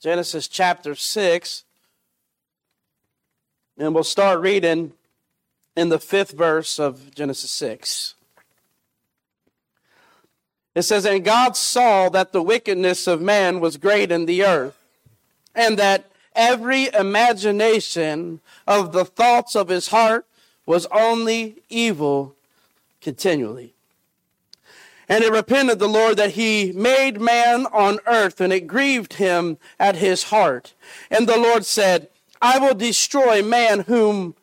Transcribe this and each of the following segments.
Genesis chapter 6. And we'll start reading in the fifth verse of Genesis 6. It says, And God saw that the wickedness of man was great in the earth, and that every imagination of the thoughts of his heart was only evil continually. And it repented the Lord that he made man on earth, and it grieved him at his heart. And the Lord said, I will destroy man whom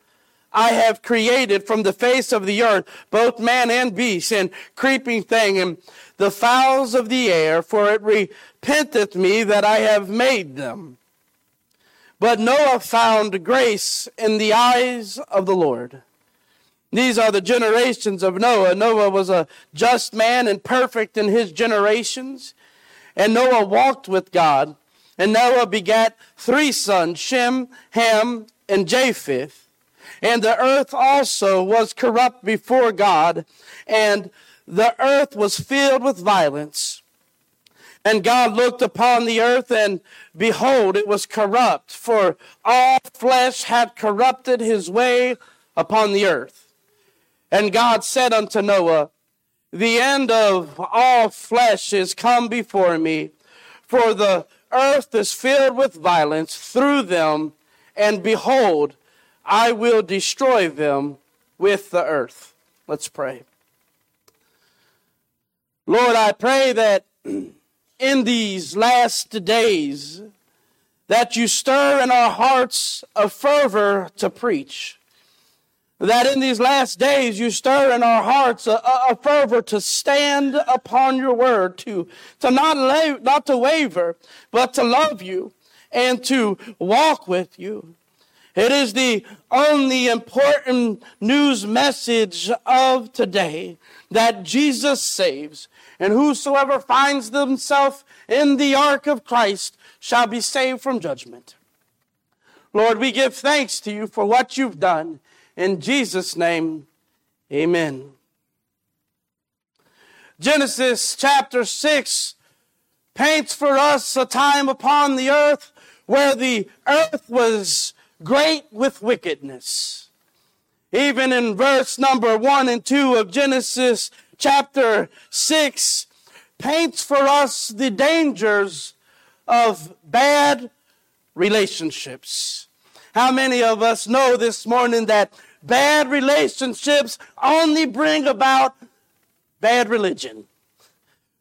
I have created from the face of the earth, both man and beast, and creeping thing, and the fowls of the air, for it repenteth me that I have made them. But Noah found grace in the eyes of the Lord. These are the generations of Noah. Noah was a just man and perfect in his generations. And Noah walked with God. And Noah begat three sons, Shem, Ham, and Japheth. And the earth also was corrupt before God, and the earth was filled with violence. And God looked upon the earth, and behold, it was corrupt, for all flesh had corrupted his way upon the earth. And God said unto Noah, The end of all flesh is come before me, for the earth is filled with violence through them, and behold, I will destroy them with the earth. Let's pray. Lord, I pray that in these last days that you stir in our hearts a fervor to preach that in these last days you stir in our hearts a, a fervor to stand upon your word, to, to not, la- not to waver, but to love you and to walk with you. It is the only important news message of today that Jesus saves, and whosoever finds themselves in the ark of Christ shall be saved from judgment. Lord, we give thanks to you for what you've done. In Jesus' name, amen. Genesis chapter 6 paints for us a time upon the earth where the earth was great with wickedness. Even in verse number 1 and 2 of Genesis chapter 6 paints for us the dangers of bad relationships. How many of us know this morning that bad relationships only bring about bad religion?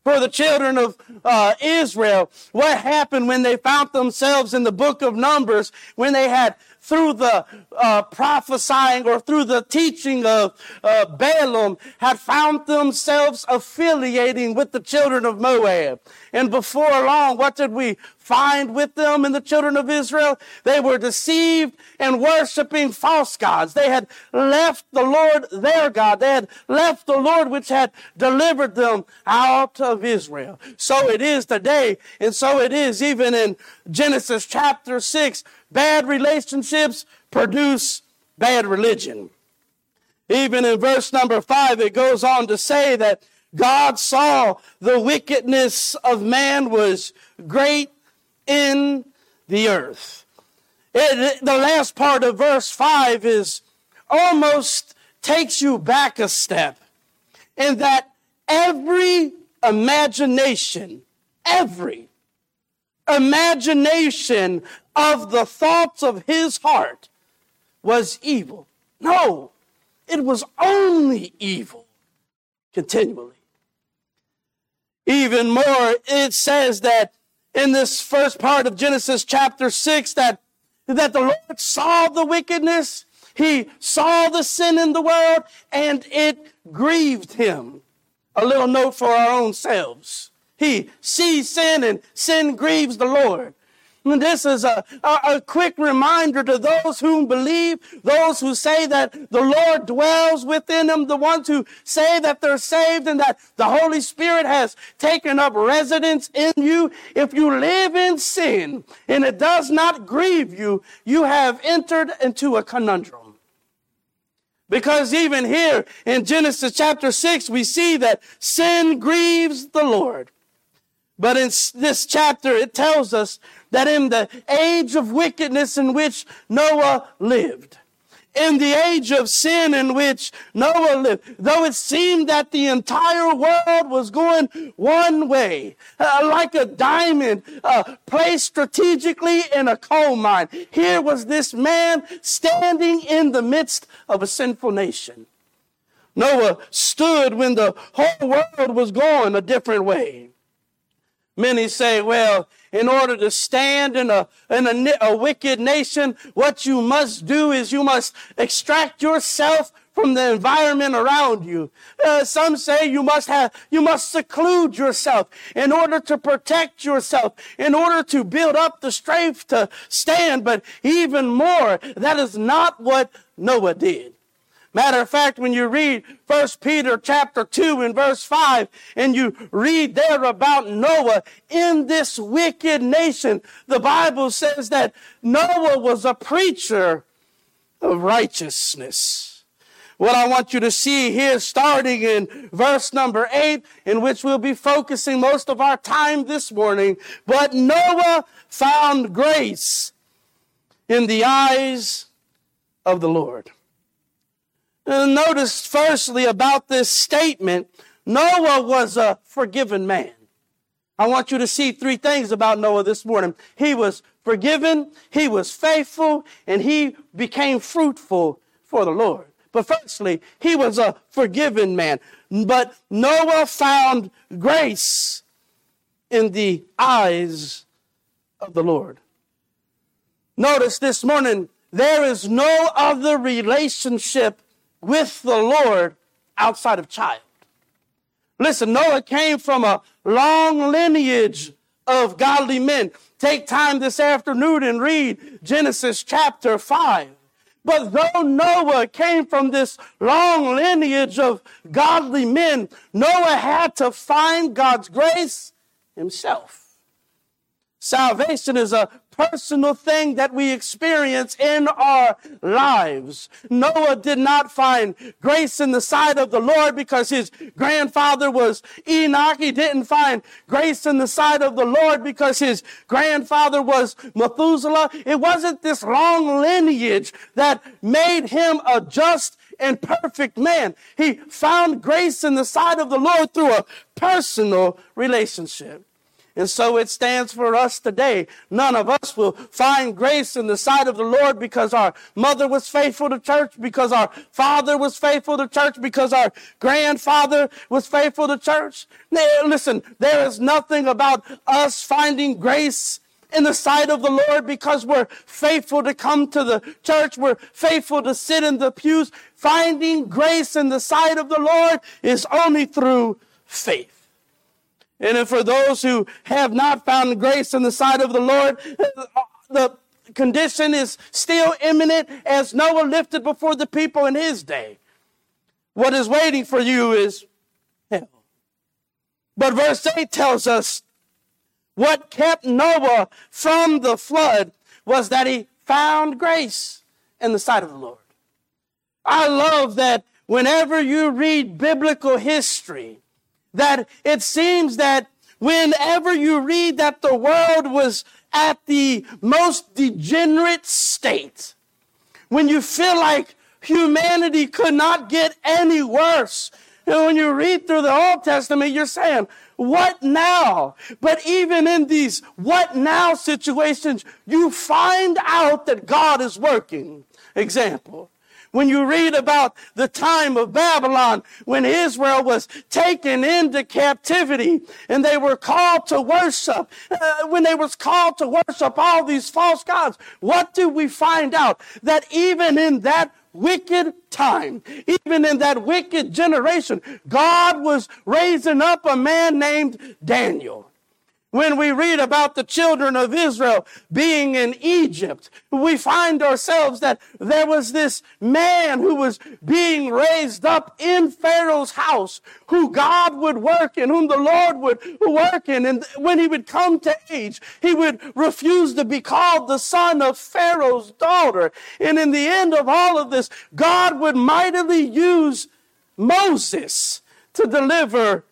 For the children of uh, Israel, what happened when they found themselves in the book of Numbers when they had through the uh, prophesying or through the teaching of uh, Balaam had found themselves affiliating with the children of Moab. And before long, what did we find with them and the children of Israel? They were deceived and worshiping false gods. They had left the Lord their God. They had left the Lord which had delivered them out of Israel. So it is today, and so it is even in Genesis chapter 6 Bad relationships produce bad religion. Even in verse number five, it goes on to say that God saw the wickedness of man was great in the earth. Eh, it, the last part of verse five is almost takes you back a step in that every imagination, every imagination of the thoughts of his heart was evil. No, it was only evil continually. Even more, it says that in this first part of Genesis chapter 6 that, that the Lord saw the wickedness, he saw the sin in the world, and it grieved him. A little note for our own selves. He sees sin and sin grieves the Lord. This is a, a, a, quick reminder to those who believe, those who say that the Lord dwells within them, the ones who say that they're saved and that the Holy Spirit has taken up residence in you. If you live in sin and it does not grieve you, you have entered into a conundrum. Because even here in Genesis chapter 6, we see that sin grieves the Lord. But in this chapter, it tells us that in the age of wickedness in which Noah lived, in the age of sin in which Noah lived, though it seemed that the entire world was going one way, uh, like a diamond uh, placed strategically in a coal mine, here was this man standing in the midst of a sinful nation. Noah stood when the whole world was going a different way. Many say, well, in order to stand in a, in a, a wicked nation, what you must do is you must extract yourself from the environment around you. Uh, some say you must have, you must seclude yourself in order to protect yourself, in order to build up the strength to stand. But even more, that is not what Noah did. Matter of fact, when you read 1 Peter chapter 2 and verse 5, and you read there about Noah in this wicked nation, the Bible says that Noah was a preacher of righteousness. What I want you to see here, starting in verse number 8, in which we'll be focusing most of our time this morning, but Noah found grace in the eyes of the Lord. Notice firstly about this statement, Noah was a forgiven man. I want you to see three things about Noah this morning. He was forgiven, he was faithful, and he became fruitful for the Lord. But firstly, he was a forgiven man. But Noah found grace in the eyes of the Lord. Notice this morning, there is no other relationship with the Lord outside of child. Listen, Noah came from a long lineage of godly men. Take time this afternoon and read Genesis chapter 5. But though Noah came from this long lineage of godly men, Noah had to find God's grace himself. Salvation is a personal thing that we experience in our lives. Noah did not find grace in the sight of the Lord because his grandfather was Enoch. He didn't find grace in the sight of the Lord because his grandfather was Methuselah. It wasn't this long lineage that made him a just and perfect man. He found grace in the sight of the Lord through a personal relationship. And so it stands for us today. None of us will find grace in the sight of the Lord because our mother was faithful to church, because our father was faithful to church, because our grandfather was faithful to church. Listen, there is nothing about us finding grace in the sight of the Lord because we're faithful to come to the church. We're faithful to sit in the pews. Finding grace in the sight of the Lord is only through faith. And for those who have not found grace in the sight of the Lord, the condition is still imminent as Noah lifted before the people in his day. What is waiting for you is hell. But verse 8 tells us what kept Noah from the flood was that he found grace in the sight of the Lord. I love that whenever you read biblical history, that it seems that whenever you read that the world was at the most degenerate state, when you feel like humanity could not get any worse, and when you read through the Old Testament, you're saying, what now? But even in these what now situations, you find out that God is working. Example. When you read about the time of Babylon, when Israel was taken into captivity and they were called to worship, uh, when they was called to worship all these false gods, what do we find out? That even in that wicked time, even in that wicked generation, God was raising up a man named Daniel. When we read about the children of Israel being in Egypt, we find ourselves that there was this man who was being raised up in Pharaoh's house, who God would work in, whom the Lord would work in. And when he would come to age, he would refuse to be called the son of Pharaoh's daughter. And in the end of all of this, God would mightily use Moses to deliver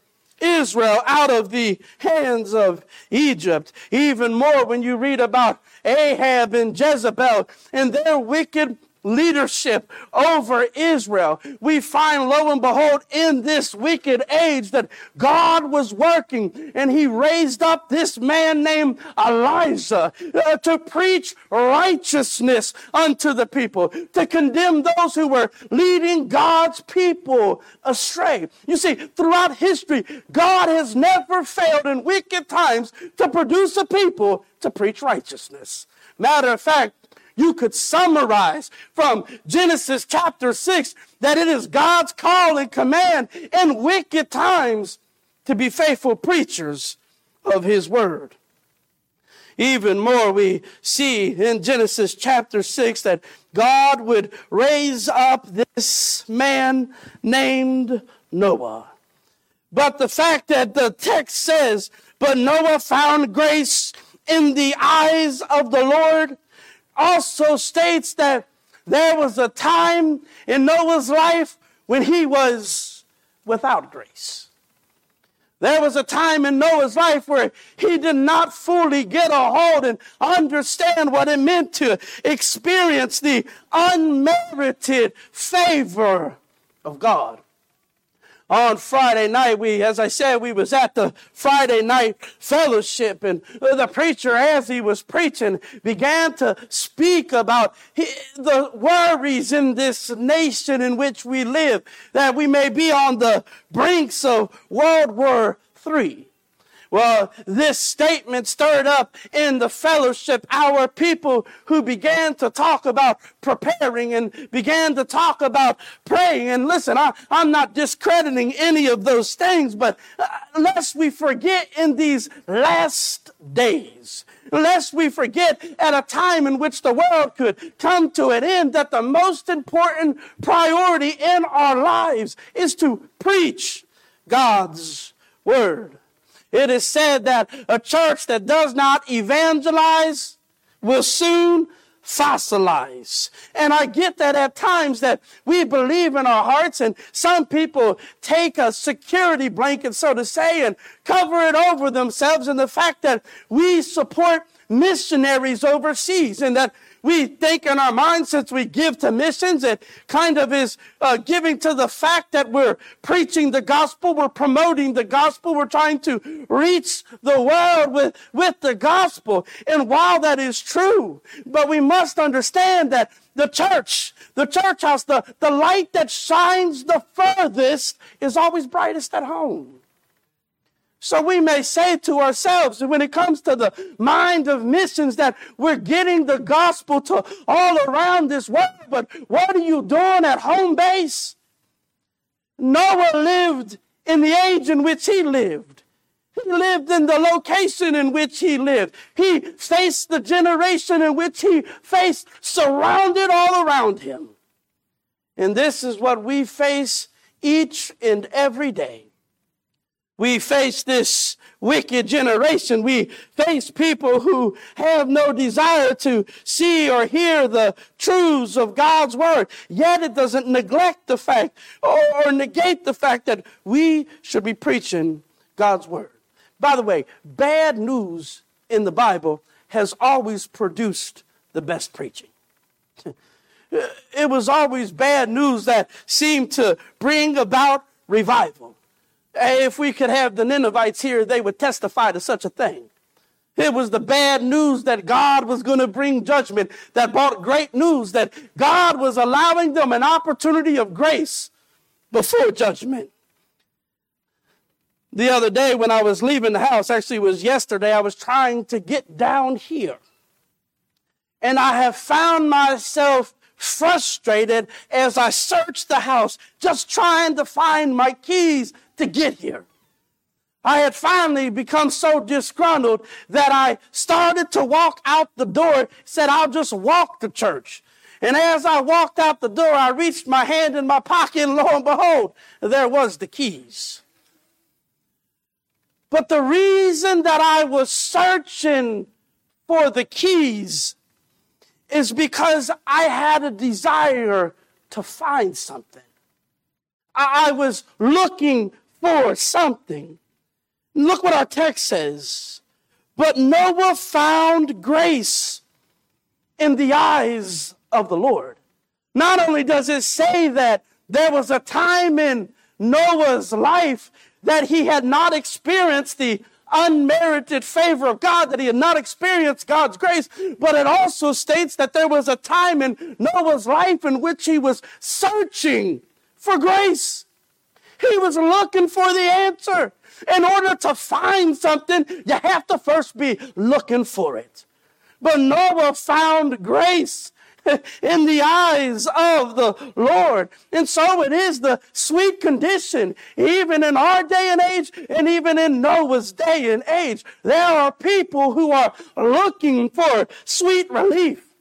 Israel out of the hands of Egypt. Even more when you read about Ahab and Jezebel and their wicked leadership over Israel. We find, lo and behold, in this wicked age that God was working and he raised up this man named Elijah uh, to preach righteousness unto the people, to condemn those who were leading God's people astray. You see, throughout history, God has never failed in wicked times to produce a people to preach righteousness. Matter of fact, you could summarize from Genesis chapter 6 that it is God's call and command in wicked times to be faithful preachers of his word. Even more, we see in Genesis chapter 6 that God would raise up this man named Noah. But the fact that the text says, but Noah found grace in the eyes of the Lord, also states that there was a time in Noah's life when he was without grace. There was a time in Noah's life where he did not fully get a hold and understand what it meant to experience the unmerited favor of God on Friday night. We, as I said, we was at the Friday night fellowship and the preacher, as he was preaching, began to speak about the worries in this nation in which we live, that we may be on the brinks of World War III. Well, this statement stirred up in the fellowship our people who began to talk about preparing and began to talk about praying. And listen, I, am not discrediting any of those things, but uh, lest we forget in these last days, lest we forget at a time in which the world could come to an end that the most important priority in our lives is to preach God's word. It is said that a church that does not evangelize will soon fossilize. And I get that at times that we believe in our hearts and some people take a security blanket, so to say, and cover it over themselves in the fact that we support missionaries overseas and that we think in our minds since we give to missions, it kind of is uh, giving to the fact that we're preaching the gospel, we're promoting the gospel, we're trying to reach the world with, with the gospel. And while that is true, but we must understand that the church, the church house, the, the light that shines the furthest is always brightest at home. So we may say to ourselves, when it comes to the mind of missions, that we're getting the gospel to all around this world, but what are you doing at home base? Noah lived in the age in which he lived. He lived in the location in which he lived. He faced the generation in which he faced, surrounded all around him. And this is what we face each and every day. We face this wicked generation. We face people who have no desire to see or hear the truths of God's word. Yet it doesn't neglect the fact or, negate the fact that we should be preaching God's word. By the way, bad news in the Bible has always produced the best preaching. it was always bad news that seemed to bring about revival. If we could have the Ninevites here, they would testify to such a thing. It was the bad news that God was going to bring judgment that brought great news that God was allowing them an opportunity of grace before judgment. The other day when I was leaving the house, actually it was yesterday, I was trying to get down here. And I have found myself frustrated as I searched the house, just trying to find my keys to get here. I had finally become so disgruntled that I started to walk out the door, said, I'll just walk to church. And as I walked out the door, I reached my hand in my pocket, and lo and behold, there was the keys. But the reason that I was searching for the keys is because I had a desire to find something. I was looking for something. Look what our text says. But Noah found grace in the eyes of the Lord. Not only does it say that there was a time in Noah's life that he had not experienced the unmerited favor of God, that he had not experienced God's grace, but it also states that there was a time in Noah's life in which he was searching for grace. He was looking for the answer. In order to find something, you have to first be looking for it. But Noah found grace in the eyes of the Lord. And so it is the sweet condition, even in our day and age, and even in Noah's day and age. There are people who are looking for sweet relief.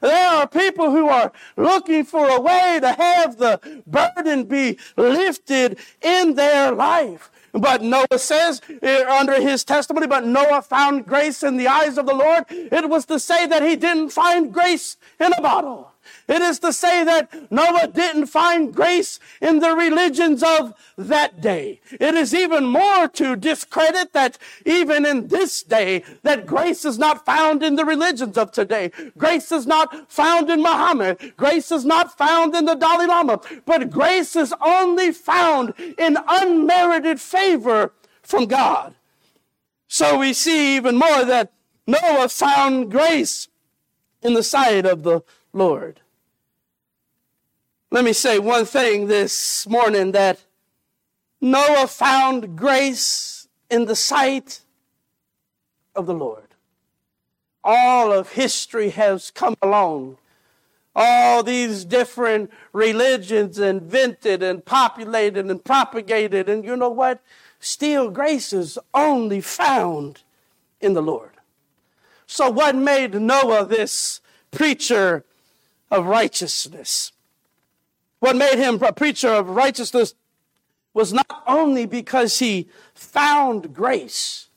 There are people who are looking for a way to have the burden be lifted in their life. But Noah says eh, under his testimony, but Noah found grace in the eyes of the Lord. It was to say that he didn't find grace in a bottle. It is to say that Noah didn't find grace in the religions of that day. It is even more to discredit that even in this day, that grace is not found in the religions of today. Grace is not found in Muhammad. Grace is not found in the Dalai Lama. But grace is only found in unmerited favor from God. So we see even more that Noah found grace in the sight of the Lord. Let me say one thing this morning that Noah found grace in the sight of the Lord. All of history has come along. All these different religions invented and populated and propagated. And you know what? Still, grace is only found in the Lord. So, what made Noah this preacher of righteousness? What made him a preacher of righteousness was not only because he found grace.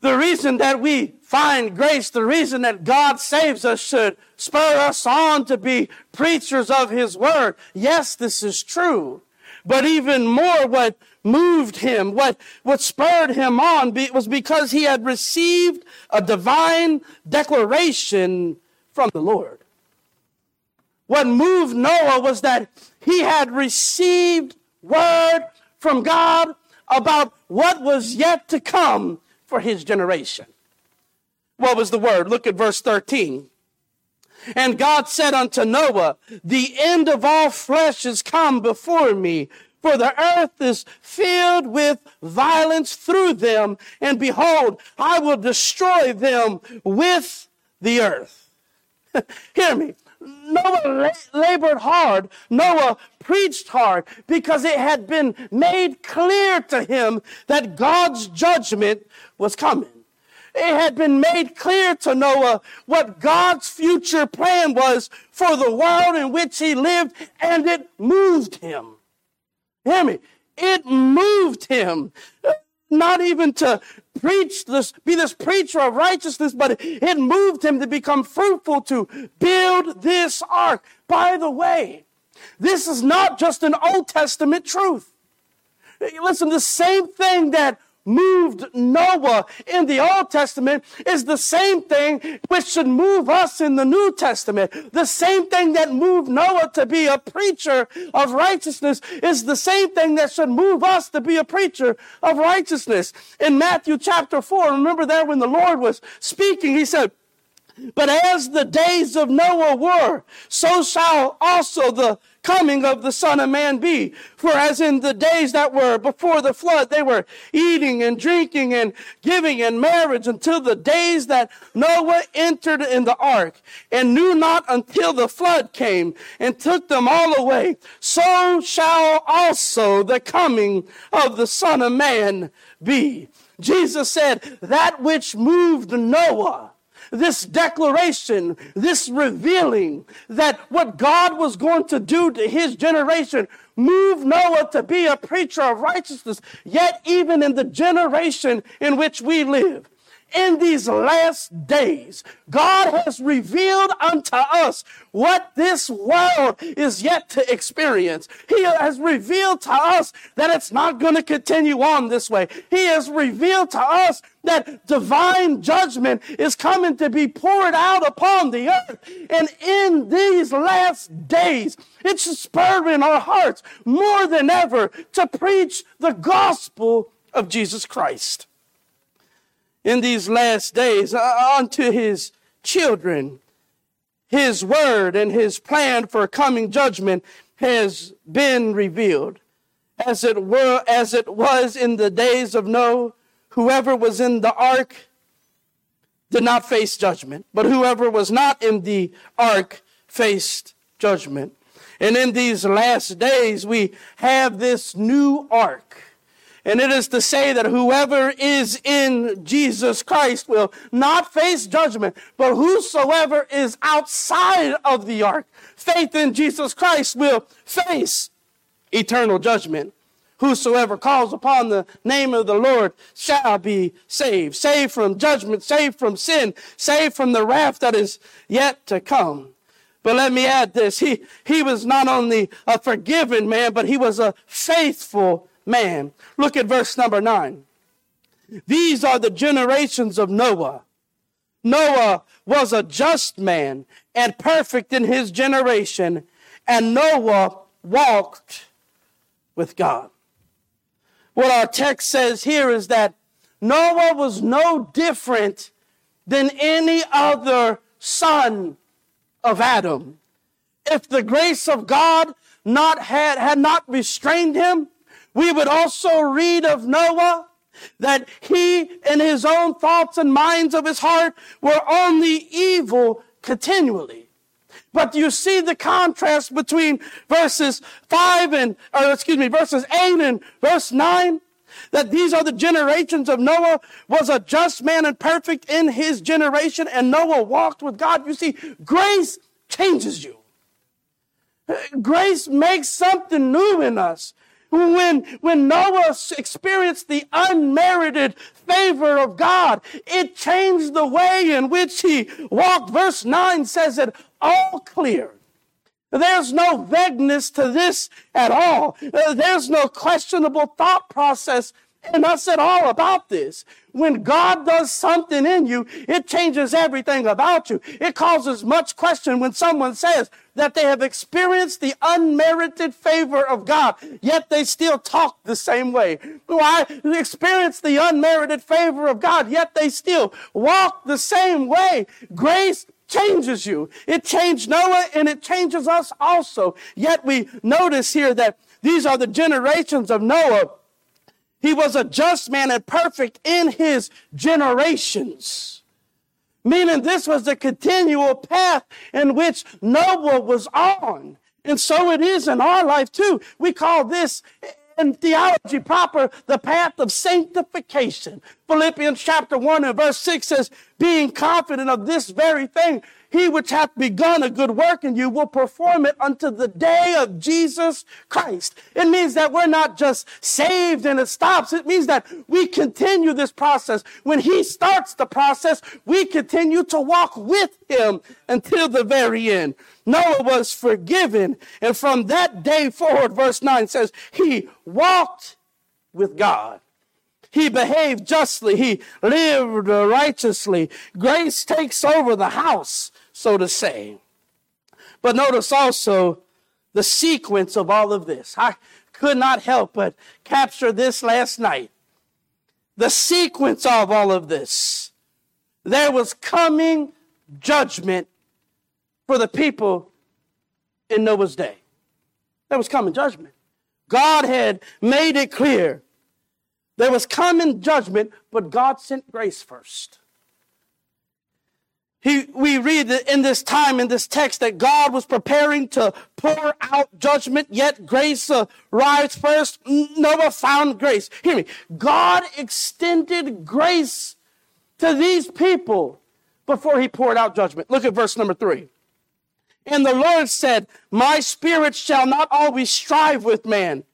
The reason that we find grace, the reason that God saves us should spur us on to be preachers of his word. Yes, this is true. But even more, what moved him, what, what spurred him on was because he had received a divine declaration from the Lord. What moved Noah was that he had received word from God about what was yet to come for his generation. What was the word? Look at verse 13. And God said unto Noah, The end of all flesh is come before me, for the earth is filled with violence through them, and behold, I will destroy them with the earth. Hear me. Noah labored hard. Noah preached hard because it had been made clear to him that God's judgment was coming. It had been made clear to Noah what God's future plan was for the world in which he lived, and it moved him. Hear me. It moved him not even to preach this, be this preacher of righteousness, but it moved him to become fruitful to build this ark. By the way, this is not just an Old Testament truth. Listen, the same thing that moved Noah in the Old Testament is the same thing which should move us in the New Testament. The same thing that moved Noah to be a preacher of righteousness is the same thing that should move us to be a preacher of righteousness. In Matthew chapter 4, remember there when the Lord was speaking, he said, but as the days of Noah were, so shall also the coming of the Son of Man be. For as in the days that were before the flood, they were eating and drinking and giving in marriage until the days that Noah entered in the ark and knew not until the flood came and took them all away. So shall also the coming of the Son of Man be. Jesus said, that which moved Noah this declaration, this revealing that what God was going to do to his generation moved Noah to be a preacher of righteousness, yet even in the generation in which we live. In these last days, God has revealed unto us what this world is yet to experience. He has revealed to us that it's not going to continue on this way. He has revealed to us that divine judgment is coming to be poured out upon the earth. And in these last days, it's spurring our hearts more than ever to preach the gospel of Jesus Christ. In these last days, uh, unto his children, his word and his plan for coming judgment has been revealed. As it were, as it was in the days of Noah, whoever was in the ark did not face judgment, but whoever was not in the ark faced judgment. And in these last days, we have this new ark. And it is to say that whoever is in Jesus Christ will not face judgment, but whosoever is outside of the ark, faith in Jesus Christ will face eternal judgment. Whosoever calls upon the name of the Lord shall be saved. Saved from judgment, saved from sin, saved from the wrath that is yet to come. But let me add this. He, he was not only a forgiven man, but he was a faithful man. Look at verse number nine. These are the generations of Noah. Noah was a just man and perfect in his generation, and Noah walked with God. What our text says here is that Noah was no different than any other son of Adam. If the grace of God not had, had not restrained him, we would also read of Noah that he in his own thoughts and minds of his heart were only evil continually. But you see the contrast between verses 5 and, or excuse me, verses 8 and verse 9? That these are the generations of Noah was a just man and perfect in his generation and Noah walked with God. You see, grace changes you. Grace makes something new in us. When, when Noah experienced the unmerited favor of God, it changed the way in which he walked. Verse 9 says it all clear. There's no vagueness to this at all. There's no questionable thought process in I said all about this. When God does something in you, it changes everything about you. It causes much question when someone says that they have experienced the unmerited favor of God, yet they still talk the same way. Why? Experience the unmerited favor of God, yet they still walk the same way. Grace changes you. It changed Noah and it changes us also. Yet we notice here that these are the generations of Noah he was a just man and perfect in his generations. Meaning this was the continual path in which Noah was on. And so it is in our life too. We call this in theology proper the path of sanctification. Philippians chapter 1 and verse 6 says, being confident of this very thing, he which hath begun a good work in you will perform it unto the day of Jesus Christ. It means that we're not just saved and it stops. It means that we continue this process. When he starts the process, we continue to walk with him until the very end. Noah was forgiven. And from that day forward, verse 9 says, he walked with God. He behaved justly. He lived righteously. Grace takes over the house so to say. But notice also the sequence of all of this. I could not help but capture this last night. The sequence of all of this. There was coming judgment for the people in Noah's day. There was coming judgment. God had made it clear there was coming judgment, but God sent grace first. He, we read that in this time, in this text, that God was preparing to pour out judgment, yet grace uh, arrived first. Noah found grace. Hear me. God extended grace to these people before he poured out judgment. Look at verse number three. And the Lord said, My spirit shall not always strive with man,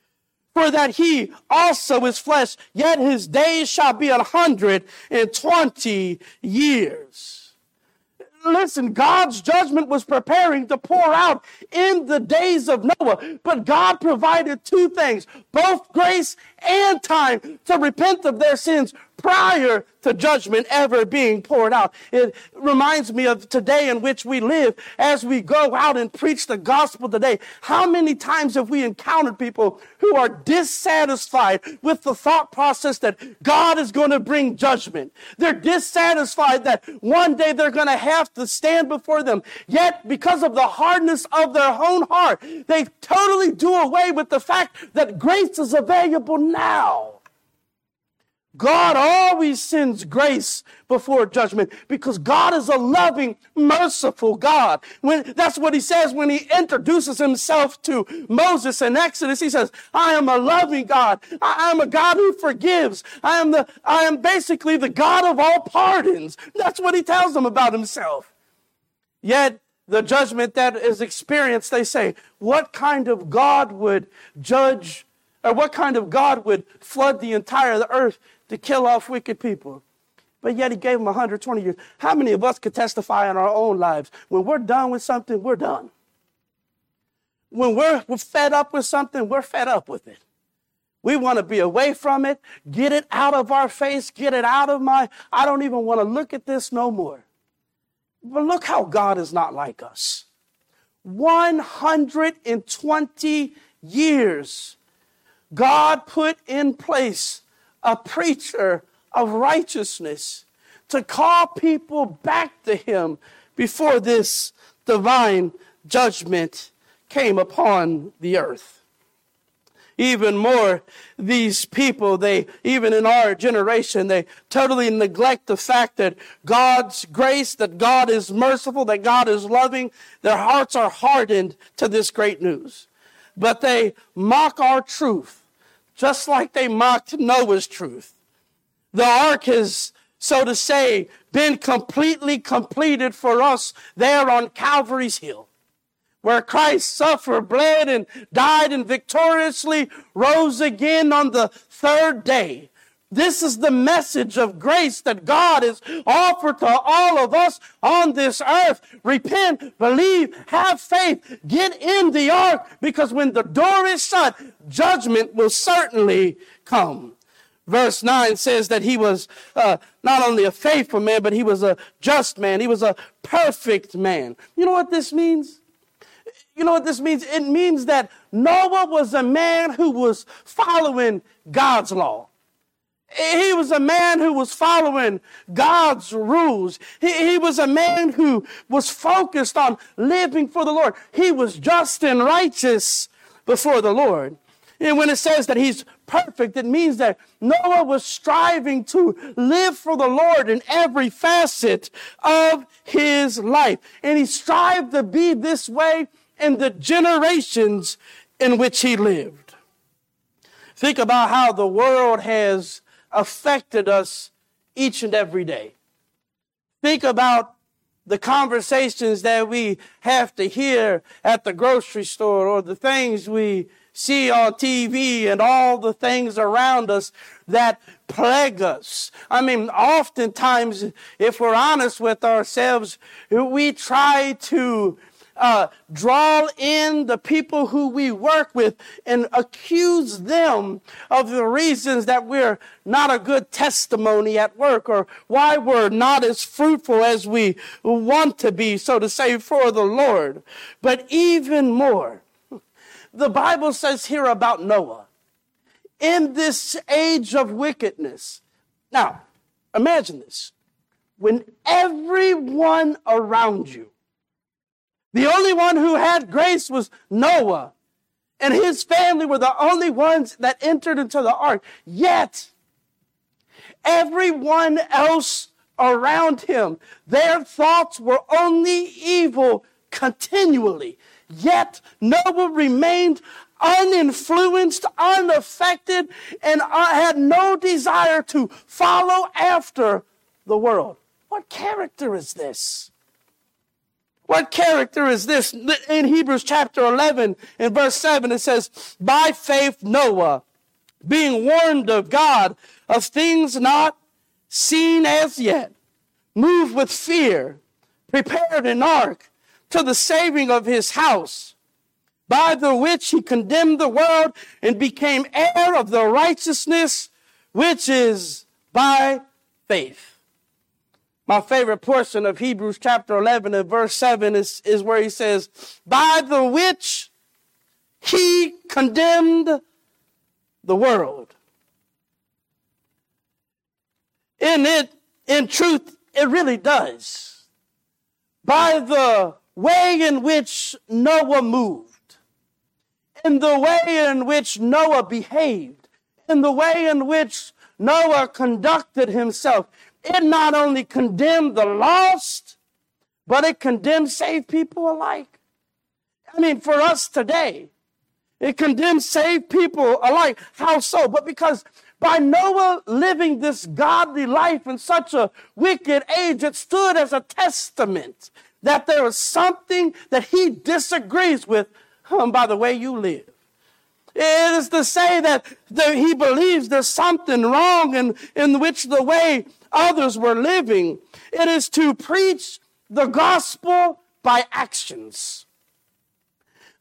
for that he also is flesh, yet his days shall be a hundred and twenty years. Listen, God's judgment was preparing to pour out in the days of Noah, but God provided two things, both grace and time to repent of their sins prior to judgment ever being poured out. It reminds me of today in which we live as we go out and preach the gospel today. How many times have we encountered people who are dissatisfied with the thought process that God is going to bring judgment? They're dissatisfied that one day they're going to have to stand before them. Yet, because of the hardness of their own heart, they totally do away with the fact that grace is available now. God always sends grace before judgment because God is a loving, merciful God. When, that's what he says when he introduces himself to Moses in Exodus. He says, I am a loving God. I am a God who forgives. I am the, I am basically the God of all pardons. That's what he tells them about himself. Yet the judgment that is experienced, they say, what kind of God would judge or what kind of God would flood the entire earth to kill off wicked people. But yet he gave them 120 years. How many of us could testify in our own lives? When we're done with something, we're done. When we're, we're fed up with something, we're fed up with it. We want to be away from it, get it out of our face, get it out of my, I don't even want to look at this no more. But look how God is not like us. 120 years God put in place a preacher of righteousness to call people back to him before this divine judgment came upon the earth. Even more, these people, they, even in our generation, they totally neglect the fact that God's grace, that God is merciful, that God is loving. Their hearts are hardened to this great news. But they mock our truth just like they mocked Noah's truth. The ark has, so to say, been completely completed for us there on Calvary's Hill, where Christ suffered, bled, and died and victoriously rose again on the third day this is the message of grace that God has offered to all of us on this earth. Repent, believe, have faith, get in the ark because when the door is shut, judgment will certainly come. Verse 9 says that he was uh, not only a faithful man, but he was a just man. He was a perfect man. You know what this means? You know what this means? It means that Noah was a man who was following God's law. He was a man who was following God's rules. He, he, was a man who was focused on living for the Lord. He was just and righteous before the Lord. And when it says that he's perfect, it means that Noah was striving to live for the Lord in every facet of his life. And he strived to be this way in the generations in which he lived. Think about how the world has affected us each and every day. Think about the conversations that we have to hear at the grocery store or the things we see on TV and all the things around us that plague us. I mean, oftentimes, if we're honest with ourselves, we try to uh, draw in the people who we work with and accuse them of the reasons that we're not a good testimony at work or why we're not as fruitful as we want to be, so to say, for the Lord. But even more, the Bible says here about Noah. In this age of wickedness. Now, imagine this. When everyone around you the only one who had grace was Noah. And his family were the only ones that entered into the ark. Yet, everyone else around him, their thoughts were only evil continually. Yet, Noah remained uninfluenced, unaffected, and uh, had no desire to follow after the world. What character is this? What character is this? In Hebrews chapter 11, in verse 7, it says, By faith Noah, being warned of God of things not seen as yet, moved with fear, prepared an ark to the saving of his house, by the which he condemned the world and became heir of the righteousness which is by faith. My favorite portion of Hebrews chapter 11 and verse 7 is, is where he says, By the which he condemned the world. In it, in truth, it really does. By the way in which Noah moved, in the way in which Noah behaved, in the way in which Noah conducted himself, it not only condemned the lost, but it condemned saved people alike. I mean, for us today, it condemns saved people alike. How so? But because by Noah living this godly life in such a wicked age, it stood as a testament that there is something that he disagrees with um, by the way you live. It is to say that the, he believes there's something wrong in, in which the way others were living. It is to preach the gospel by actions.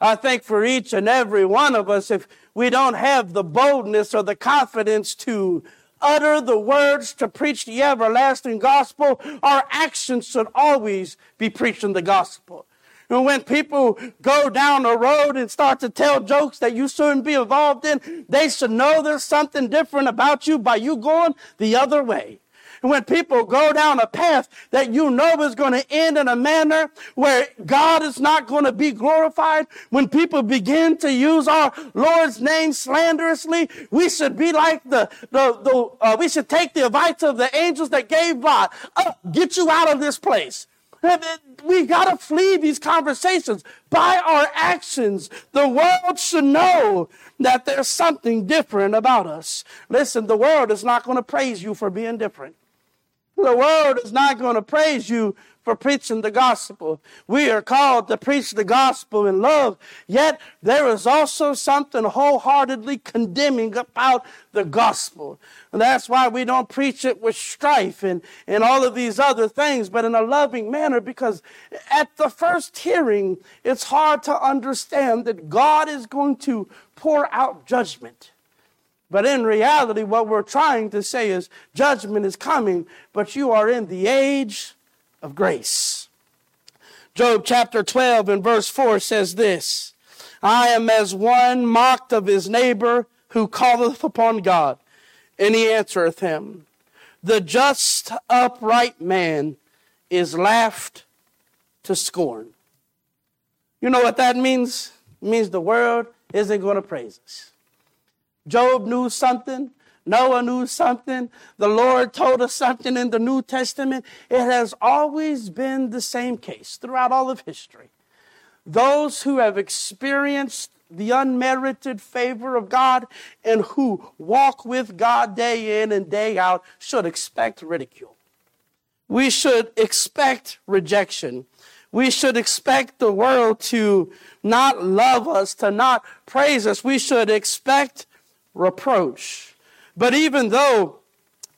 I think for each and every one of us, if we don't have the boldness or the confidence to utter the words to preach the everlasting gospel, our actions should always be preaching the gospel. And when people go down the road and start to tell jokes that you shouldn't be involved in, they should know there's something different about you by you going the other way. And when people go down a path that you know is going to end in a manner where God is not going to be glorified, when people begin to use our Lord's name slanderously, we should be like the, the, the uh, we should take the advice of the angels that gave God, up, get you out of this place. We got to flee these conversations by our actions. The world should know that there's something different about us. Listen, the world is not going to praise you for being different. The world is not going to praise you for preaching the gospel. We are called to preach the gospel in love, yet there is also something wholeheartedly condemning about the gospel. And that's why we don't preach it with strife and, and all of these other things, but in a loving manner, because at the first hearing, it's hard to understand that God is going to pour out judgment. But in reality, what we're trying to say is judgment is coming, but you are in the age of grace. Job chapter 12 and verse 4 says this I am as one mocked of his neighbor who calleth upon God, and he answereth him. The just upright man is laughed to scorn. You know what that means? It means the world isn't going to praise us. Job knew something. Noah knew something. The Lord told us something in the New Testament. It has always been the same case throughout all of history. Those who have experienced the unmerited favor of God and who walk with God day in and day out should expect ridicule. We should expect rejection. We should expect the world to not love us, to not praise us. We should expect reproach. But even though,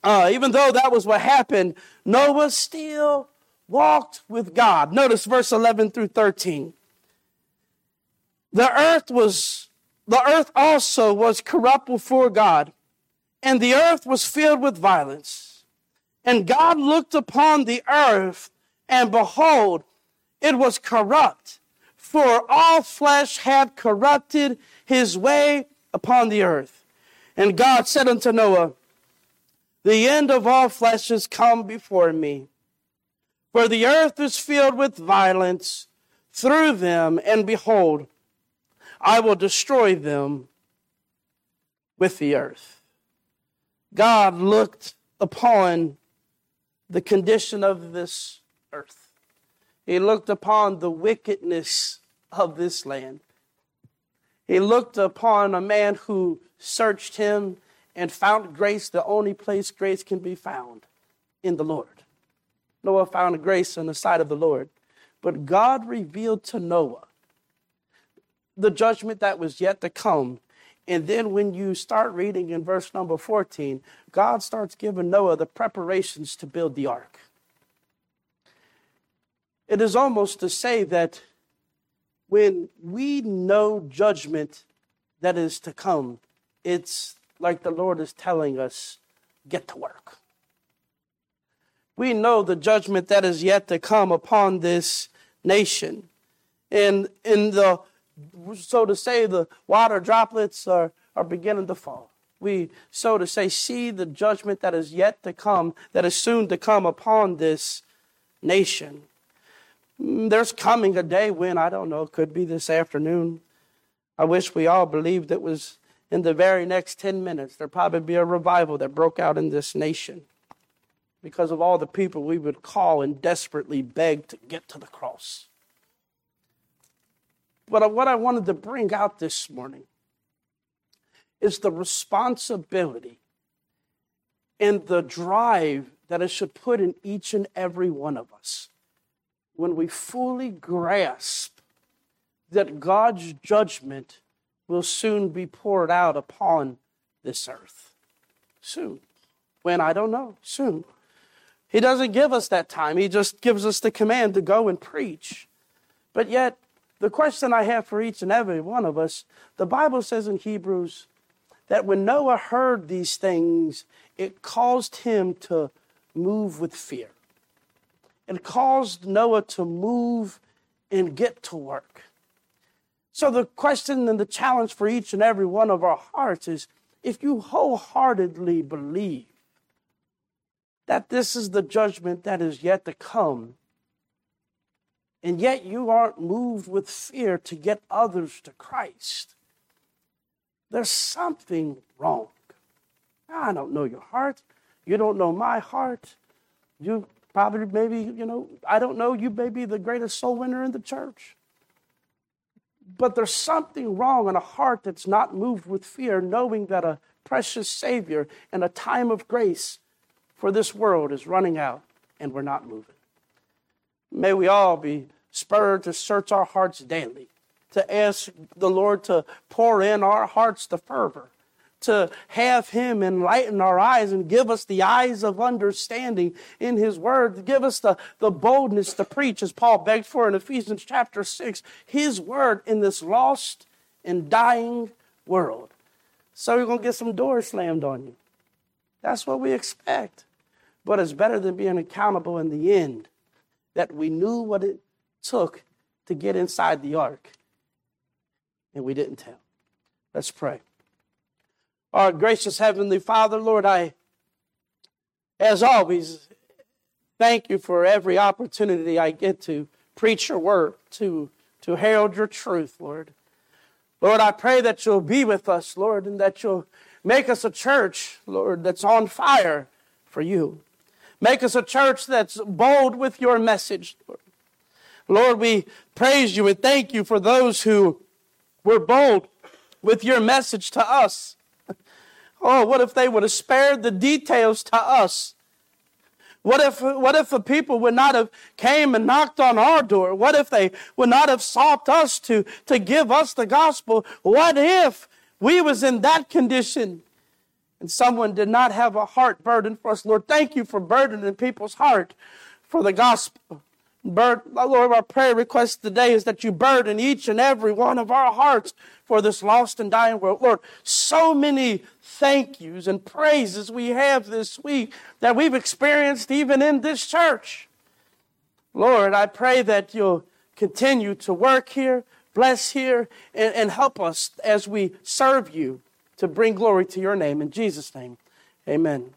uh, even though that was what happened, Noah still walked with God. Notice verse 11 through 13. The earth was, the earth also was corrupt before God, and the earth was filled with violence. And God looked upon the earth, and behold, it was corrupt, for all flesh had corrupted his way upon the earth. And God said unto Noah, The end of all flesh is come before me, for the earth is filled with violence through them, and behold, I will destroy them with the earth. God looked upon the condition of this earth. He looked upon the wickedness of this land. He looked upon a man who searched him and found grace the only place grace can be found in the Lord. Noah found grace in the sight of the Lord. But God revealed to Noah the judgment that was yet to come. And then when you start reading in verse number 14, God starts giving Noah the preparations to build the ark. It is almost to say that when we know judgment that is to come, it's like the Lord is telling us, get to work. We know the judgment that is yet to come upon this nation. And in the so to say, the water droplets are, are beginning to fall. We, so to say, see the judgment that is yet to come, that is soon to come upon this nation. Mm, there's coming a day when, I don't know, it could be this afternoon. I wish we all believed it was in the very next 10 minutes. There'd probably be a revival that broke out in this nation because of all the people we would call and desperately beg to get to the cross. But what I wanted to bring out this morning is the responsibility and the drive that it should put in each and every one of us when we fully grasp that God's judgment will soon be poured out upon this earth. Soon. When? I don't know. Soon. He doesn't give us that time, He just gives us the command to go and preach. But yet, the question I have for each and every one of us the Bible says in Hebrews that when Noah heard these things, it caused him to move with fear. It caused Noah to move and get to work. So, the question and the challenge for each and every one of our hearts is if you wholeheartedly believe that this is the judgment that is yet to come, and yet you aren't moved with fear to get others to Christ. There's something wrong. I don't know your heart. You don't know my heart. You probably, maybe, you know, I don't know, you may be the greatest soul winner in the church. But there's something wrong in a heart that's not moved with fear, knowing that a precious Savior and a time of grace for this world is running out and we're not moving. May we all be spurred to search our hearts daily, to ask the Lord to pour in our hearts the fervor, to have Him enlighten our eyes and give us the eyes of understanding in His Word, to give us the, the boldness to preach, as Paul begged for in Ephesians chapter 6, His Word in this lost and dying world. So you're going to get some doors slammed on you. That's what we expect. But it's better than being accountable in the end that we knew what it took to get inside the ark. And we didn't tell. Let's pray. Our gracious Heavenly Father, Lord, I, as always, thank you for every opportunity I get to preach your word, to, to herald your truth, Lord. Lord, I pray that you'll be with us, Lord, and that you'll make us a church, Lord, that's on fire for you. Make us a church that's bold with your message, Lord. Lord, we praise you and thank you for those who were bold with your message to us. Oh, what if they would have spared the details to us? What if, what if the people would not have came and knocked on our door? What if they would not have sought us to, to give us the gospel? What if we was in that condition and someone did not have a heart burden for us? Lord, thank you for burdening people's heart for the gospel. Lord, our prayer request today is that you burden each and every one of our hearts for this lost and dying world. Lord, so many thank yous and praises we have this week that we've experienced even in this church. Lord, I pray that you'll continue to work here, bless here, and, and help us as we serve you to bring glory to your name. In Jesus' name, amen.